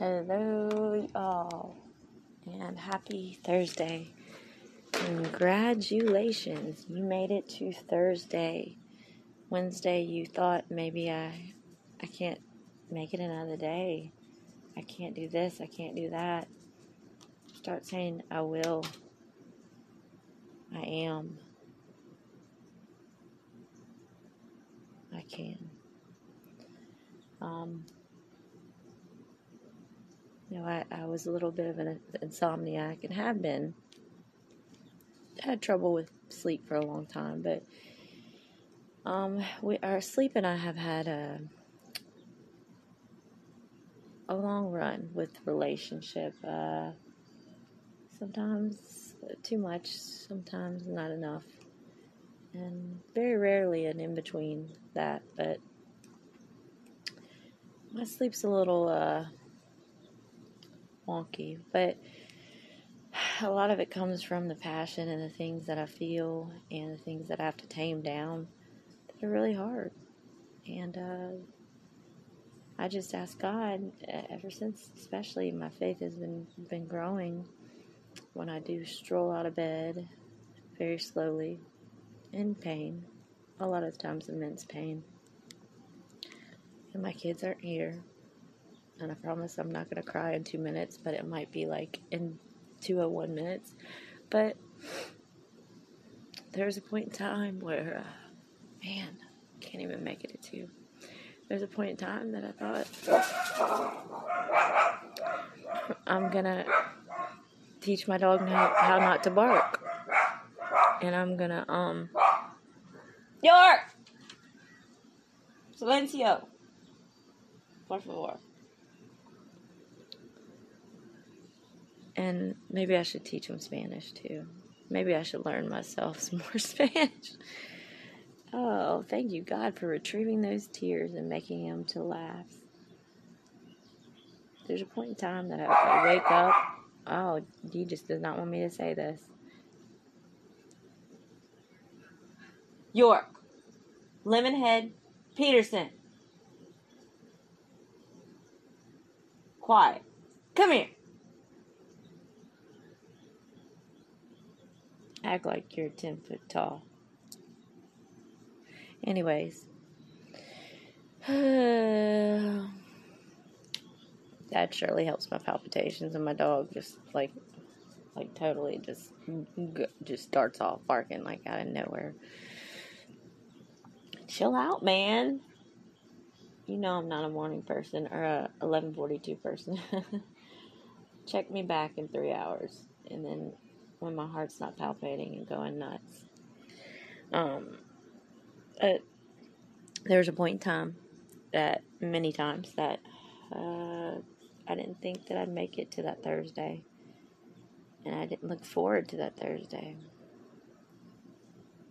Hello, y'all, and happy Thursday. Congratulations, you made it to Thursday. Wednesday, you thought maybe I, I can't make it another day. I can't do this, I can't do that. Start saying, I will. I am. I can. Um, you know, I, I was a little bit of an insomniac and have been. Had trouble with sleep for a long time, but um, we, our sleep and I have had a a long run with relationship. Uh, sometimes too much, sometimes not enough, and very rarely an in between that. But my sleep's a little uh, wonky, but a lot of it comes from the passion and the things that I feel and the things that I have to tame down that are really hard. And uh, I just ask God ever since, especially my faith has been been growing. When I do stroll out of bed, very slowly, in pain, a lot of times immense pain, and my kids aren't here, and I promise I'm not going to cry in two minutes, but it might be like in 201 minutes. But there's a point in time where, uh, man, can't even make it to two. There's a point in time that I thought I'm gonna teach my dog how, how not to bark, and I'm gonna um York Silencio por favor. And maybe I should teach him Spanish too. Maybe I should learn myself some more Spanish. Oh, thank you, God, for retrieving those tears and making them to laugh. There's a point in time that I wake up. Oh, he just does not want me to say this. York, Lemonhead, Peterson. Quiet. Come here. Act like you're 10 foot tall. Anyways. that surely helps my palpitations and my dog just like like totally just just starts off barking like out of nowhere. Chill out, man. You know I'm not a morning person or a 11:42 person. Check me back in 3 hours and then when my heart's not palpitating and going nuts. Um there was a point in time that many times that uh, I didn't think that I'd make it to that Thursday, and I didn't look forward to that Thursday,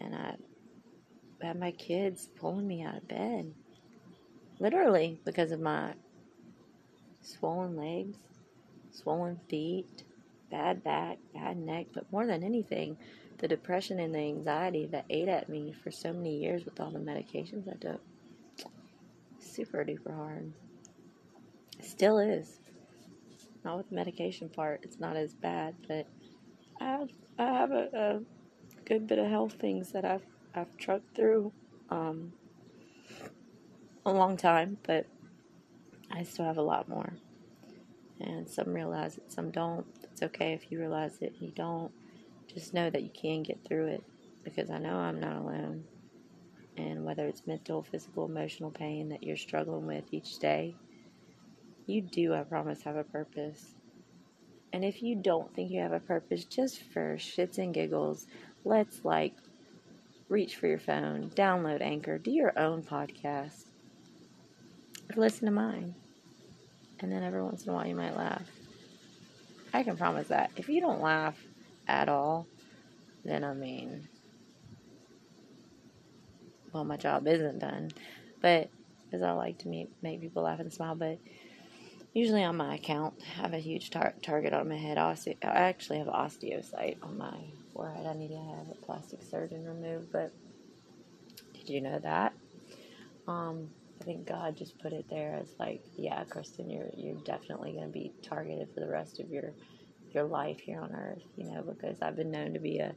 and I had my kids pulling me out of bed, literally because of my swollen legs, swollen feet, bad back, bad neck, but more than anything, the depression and the anxiety that ate at me for so many years with all the medications I took. Super duper hard. Still is. Not with the medication part, it's not as bad, but I have, I have a, a good bit of health things that I've I've trucked through um, a long time, but I still have a lot more. And some realize it, some don't. It's okay if you realize it, you don't just know that you can get through it because I know I'm not alone. And whether it's mental, physical, emotional pain that you're struggling with each day, you do, I promise, have a purpose. And if you don't think you have a purpose, just for shits and giggles, let's like reach for your phone, download Anchor, do your own podcast, listen to mine. And then every once in a while you might laugh. I can promise that. If you don't laugh, at all, then I mean, well, my job isn't done. But because I like to make, make people laugh and smile, but usually on my account, I have a huge tar- target on my head. I actually have osteocyte on my forehead. I need to have a plastic surgeon removed, but did you know that? Um, I think God just put it there as like, yeah, Kristen, you're you're definitely going to be targeted for the rest of your your life here on earth, you know, because I've been known to be a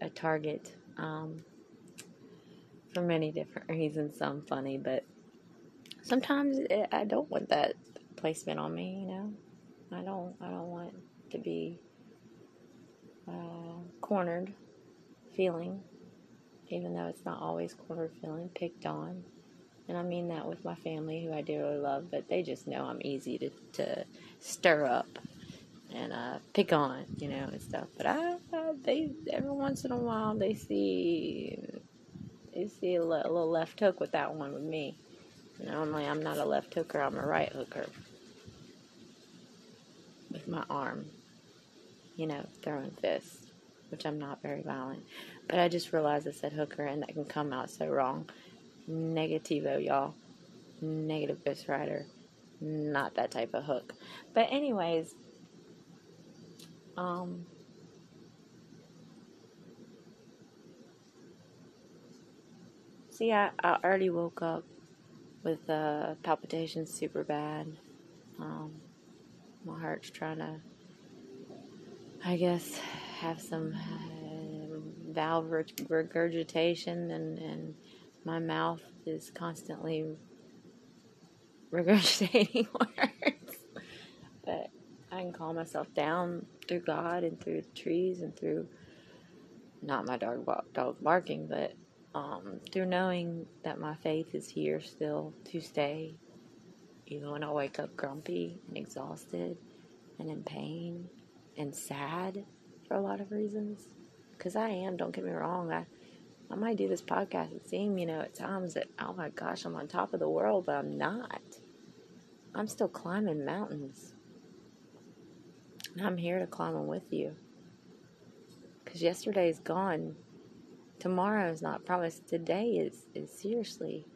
a target um, for many different reasons. Some funny, but sometimes it, I don't want that placement on me. You know, I don't. I don't want to be uh, cornered feeling, even though it's not always cornered feeling, picked on. And I mean that with my family, who I dearly love, but they just know I'm easy to, to stir up and uh, pick on, you know, and stuff. But I, they every once in a while they see they see a, le- a little left hook with that one with me. And normally I'm not a left hooker, I'm a right hooker with my arm, you know, throwing fists, which I'm not very violent. But I just realized I said hooker, and that can come out so wrong. Negativo, y'all. Negative Ghost Rider. Not that type of hook. But anyways, um, see, I, I already woke up with uh, palpitations super bad. Um, my heart's trying to, I guess, have some uh, valve regurgitation, and, and my mouth is constantly regurgitating words. but I can calm myself down through God and through the trees and through not my dog dog barking, but um, through knowing that my faith is here still to stay, even when I wake up grumpy and exhausted and in pain and sad for a lot of reasons. Because I am, don't get me wrong. I, I might do this podcast and seem, you know, at times that, oh my gosh, I'm on top of the world, but I'm not. I'm still climbing mountains. And I'm here to climb them with you. Because yesterday is gone. Tomorrow is not promised. Today is, is seriously.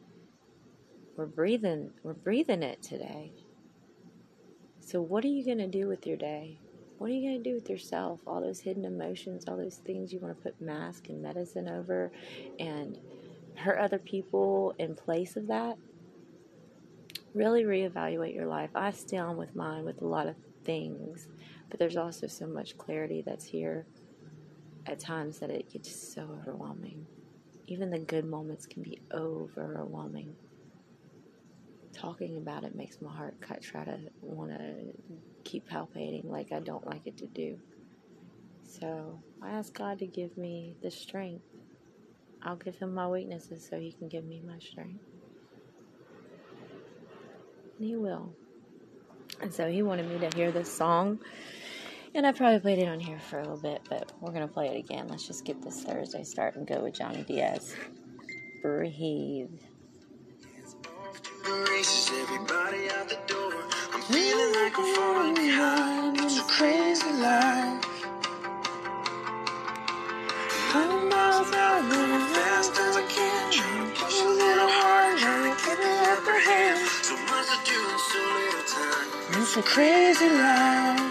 We're breathing. We're breathing it today. So what are you going to do with your day? What are you going to do with yourself? All those hidden emotions, all those things you want to put mask and medicine over and hurt other people in place of that? Really reevaluate your life. I still am with mine with a lot of things but there's also so much clarity that's here at times that it gets so overwhelming. Even the good moments can be overwhelming. Talking about it makes my heart cut, try to want to keep palpating like I don't like it to do. So I ask God to give me the strength. I'll give Him my weaknesses so He can give me my strength. And He will. And so He wanted me to hear this song and I probably played it on here for a little bit, but we're going to play it again. Let's just get this Thursday start and go with Johnny Diaz. Breathe. Everybody out the door. I'm feeling like I'm falling behind. It's a crazy life. miles fast as I can. Push a little harder, get the upper hand. So much to do in so little time. It's a crazy life.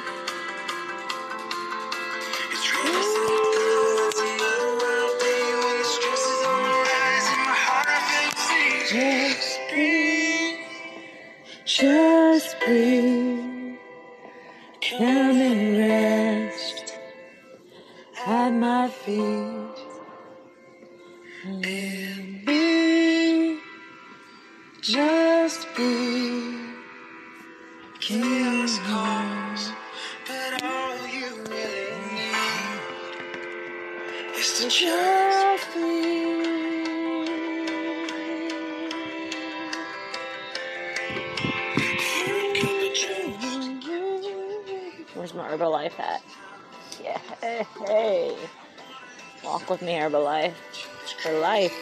My Herbalife hat. Yeah, hey, hey. Walk with me, Herbalife. For life.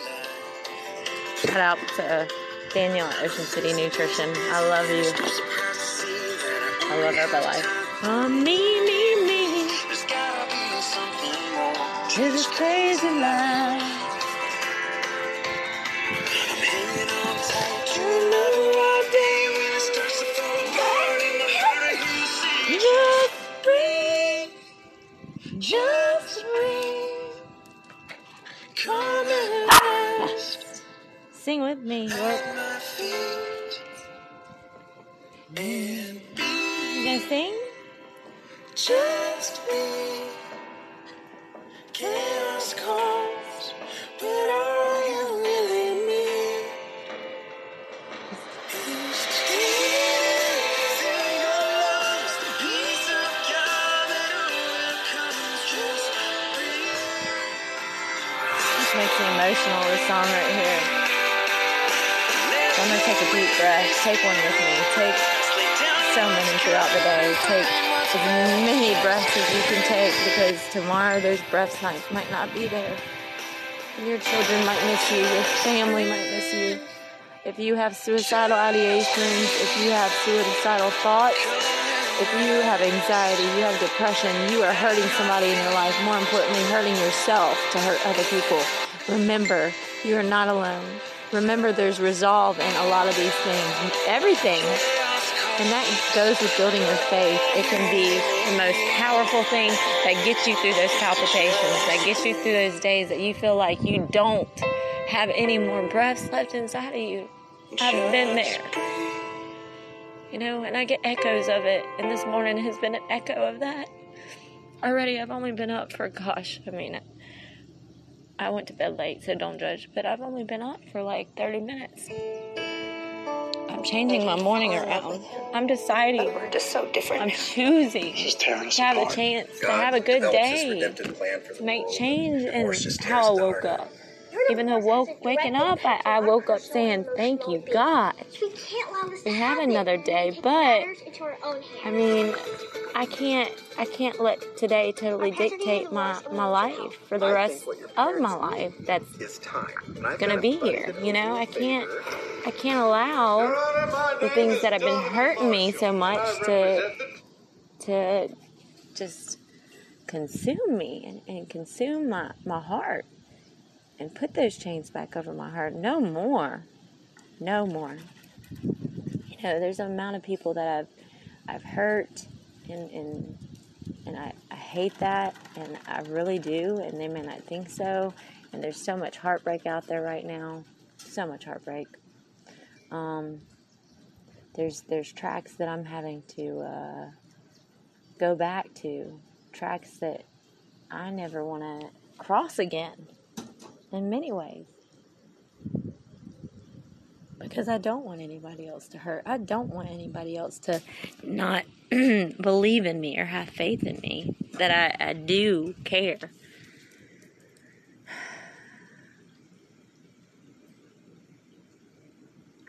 Shout out to Daniel at Ocean City Nutrition. I love you. I love Herbalife. Oh, me, me, me. It's a crazy life. Sing with me. You gonna sing? Just me. Chaos comes, but all you really need is peace in your lungs. The peace of God that overcomes. Just breathe. This makes me emotional, this song right I'm gonna take a deep breath. Take one with me. Take so many throughout the day. Take as many breaths as you can take because tomorrow those breaths might, might not be there. Your children might miss you. Your family might miss you. If you have suicidal ideations, if you have suicidal thoughts, if you have anxiety, you have depression, you are hurting somebody in your life. More importantly, hurting yourself to hurt other people. Remember, you are not alone. Remember, there's resolve in a lot of these things. Everything and that goes with building your faith. It can be the most powerful thing that gets you through those palpitations, that gets you through those days that you feel like you don't have any more breaths left inside of you. I've been there. You know, and I get echoes of it. And this morning has been an echo of that. Already, I've only been up for, gosh, I mean, I went to bed late, so don't judge, but I've only been up for like 30 minutes. I'm changing my morning around. I'm deciding. We're just so different. I'm choosing Just tearing us to have a apart. chance to have a good day, plan for the to make world. change in Divorce just tears how I woke up. Even though woke, waking up, I, I woke up saying, Thank you, God. We have another day, but, I mean, I can't I can't let today totally dictate my, my life for the rest of my life that's gonna be here. You know, I can't. I can't allow the things that have been hurting me so much to to just consume me and, and consume my, my heart and put those chains back over my heart. No more. No more. You know, there's an amount of people that I've I've hurt and and and I, I hate that and I really do and they may not think so and there's so much heartbreak out there right now. So much heartbreak. Um there's there's tracks that I'm having to uh, go back to tracks that I never want to cross again in many ways because I don't want anybody else to hurt. I don't want anybody else to not believe in me or have faith in me that I, I do care.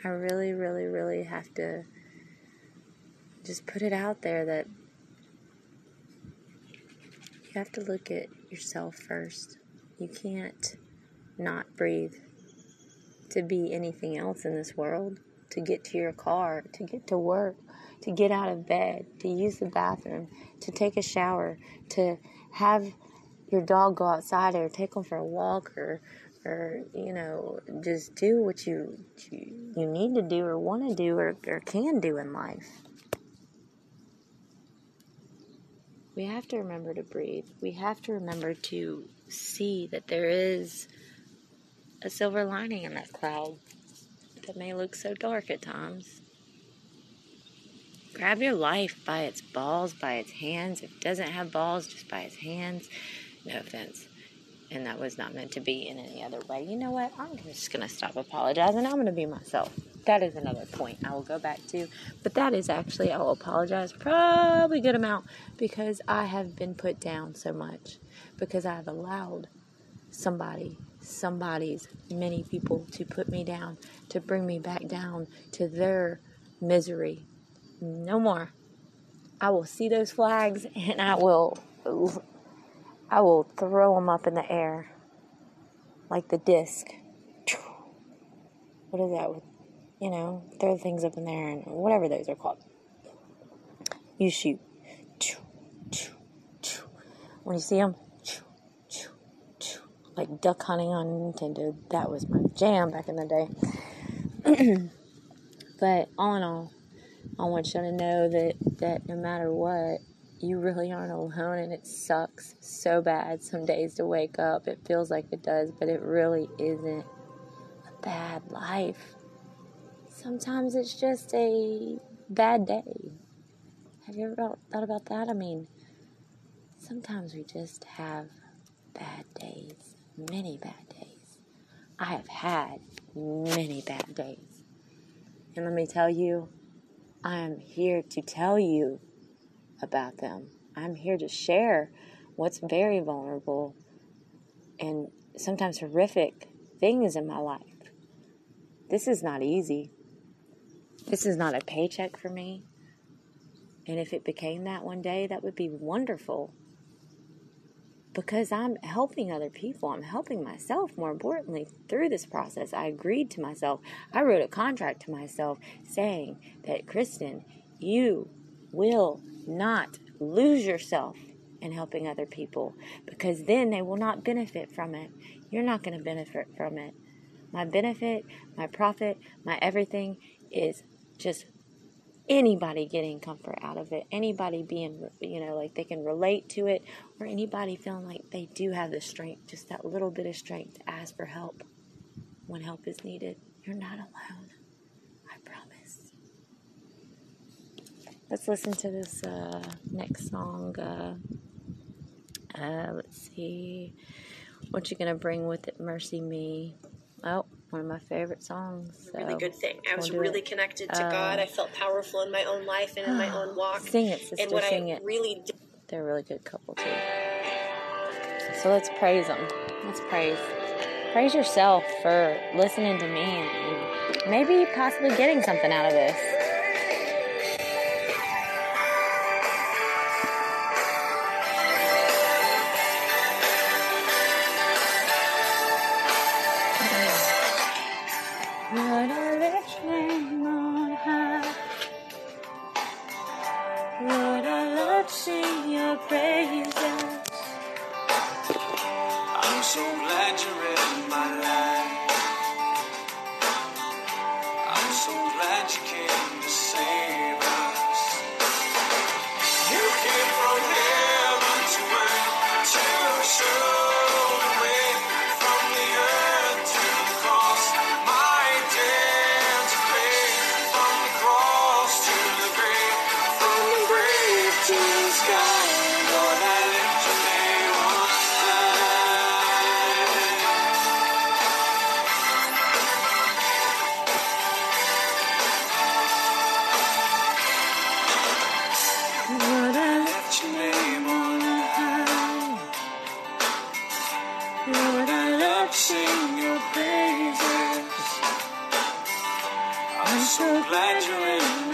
I really, really, really have to just put it out there that you have to look at yourself first. You can't not breathe to be anything else in this world, to get to your car, to get to work, to get out of bed, to use the bathroom, to take a shower, to have your dog go outside or take them for a walk or or you know just do what you you, you need to do or want to do or, or can do in life. We have to remember to breathe. We have to remember to see that there is a silver lining in that cloud that may look so dark at times grab your life by its balls by its hands if it doesn't have balls just by its hands no offense and that was not meant to be in any other way. You know what? I'm just going to stop apologizing. I'm going to be myself. That is another point I will go back to. But that is actually, I will apologize probably a good amount because I have been put down so much. Because I have allowed somebody, somebody's, many people to put me down, to bring me back down to their misery. No more. I will see those flags and I will I will throw them up in the air like the disc. What is that? With, you know, throw things up in there and whatever those are called. You shoot. When you see them, like duck hunting on Nintendo, that was my jam back in the day. but all in all, I want you to know that, that no matter what, you really aren't alone and it sucks so bad some days to wake up. It feels like it does, but it really isn't a bad life. Sometimes it's just a bad day. Have you ever thought- thought about that? I mean, sometimes we just have bad days, many bad days. I have had many bad days. And let me tell you, I am here to tell you about them. I'm here to share what's very vulnerable and sometimes horrific things in my life. This is not easy. This is not a paycheck for me. And if it became that one day, that would be wonderful. Because I'm helping other people. I'm helping myself, more importantly, through this process. I agreed to myself. I wrote a contract to myself saying that, Kristen, you will not lose yourself in helping other people because then they will not benefit from it. You're not going to benefit from it. My benefit, my profit, my everything is just anybody getting comfort out of it, anybody being, you know, like they can relate to it, or anybody feeling like they do have the strength, just that little bit of strength to ask for help when help is needed. You're not alone. I promise. Let's listen to this uh, next song. Uh, uh, let's see. What you gonna bring with it? Mercy Me. Oh, one of my favorite songs. really good thing. I was really it. connected to Uh, God. I felt powerful in my own life and in my own walk. Sing it, sister. and what sing I it. really did They're a really good couple too. So let's praise them. Let's praise. Praise yourself for listening to me and maybe possibly getting something out of this. Glad you're in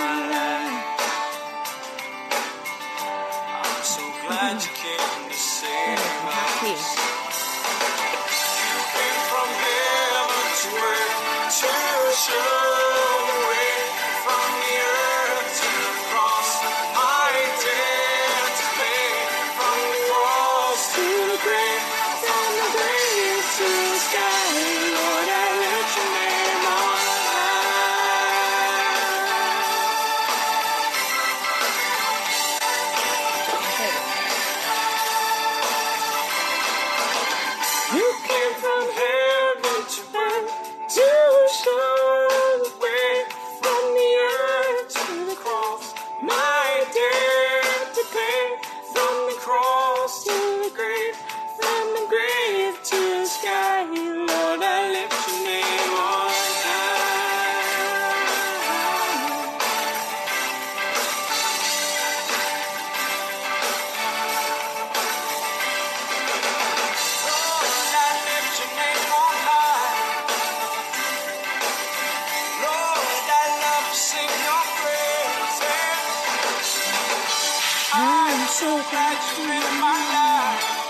so glad you're in my life.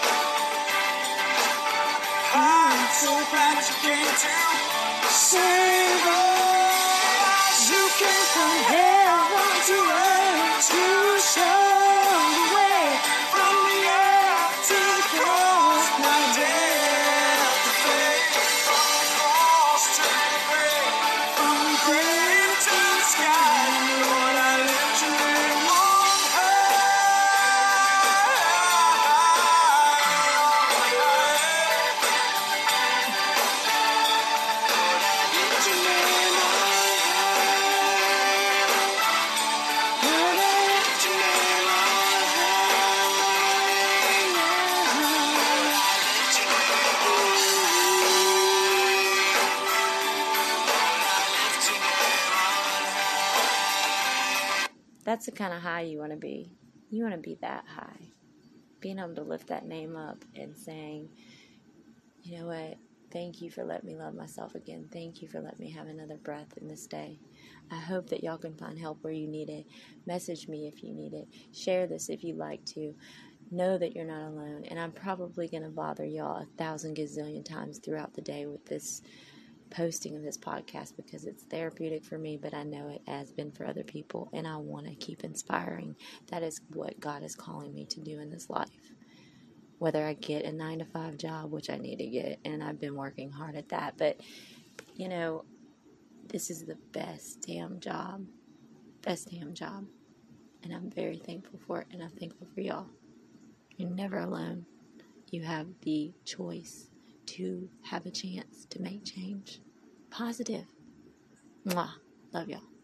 I'm so glad you came to save us. You came from heaven kind of high you want to be. You want to be that high. Being able to lift that name up and saying, you know what? Thank you for letting me love myself again. Thank you for letting me have another breath in this day. I hope that y'all can find help where you need it. Message me if you need it. Share this if you'd like to. Know that you're not alone. And I'm probably going to bother y'all a thousand gazillion times throughout the day with this posting of this podcast because it's therapeutic for me, but I know it has been for other people, and I want to keep inspiring. That is what God is calling me to do in this life. Whether I get a nine to five job, which I need to get, and I've been working hard at that, but you know, this is the best damn job. Best damn job. And I'm very thankful for it, and I'm thankful for y'all. You're never alone. You have the choice to have a chance to make change. Positive. Mwah. Love y'all.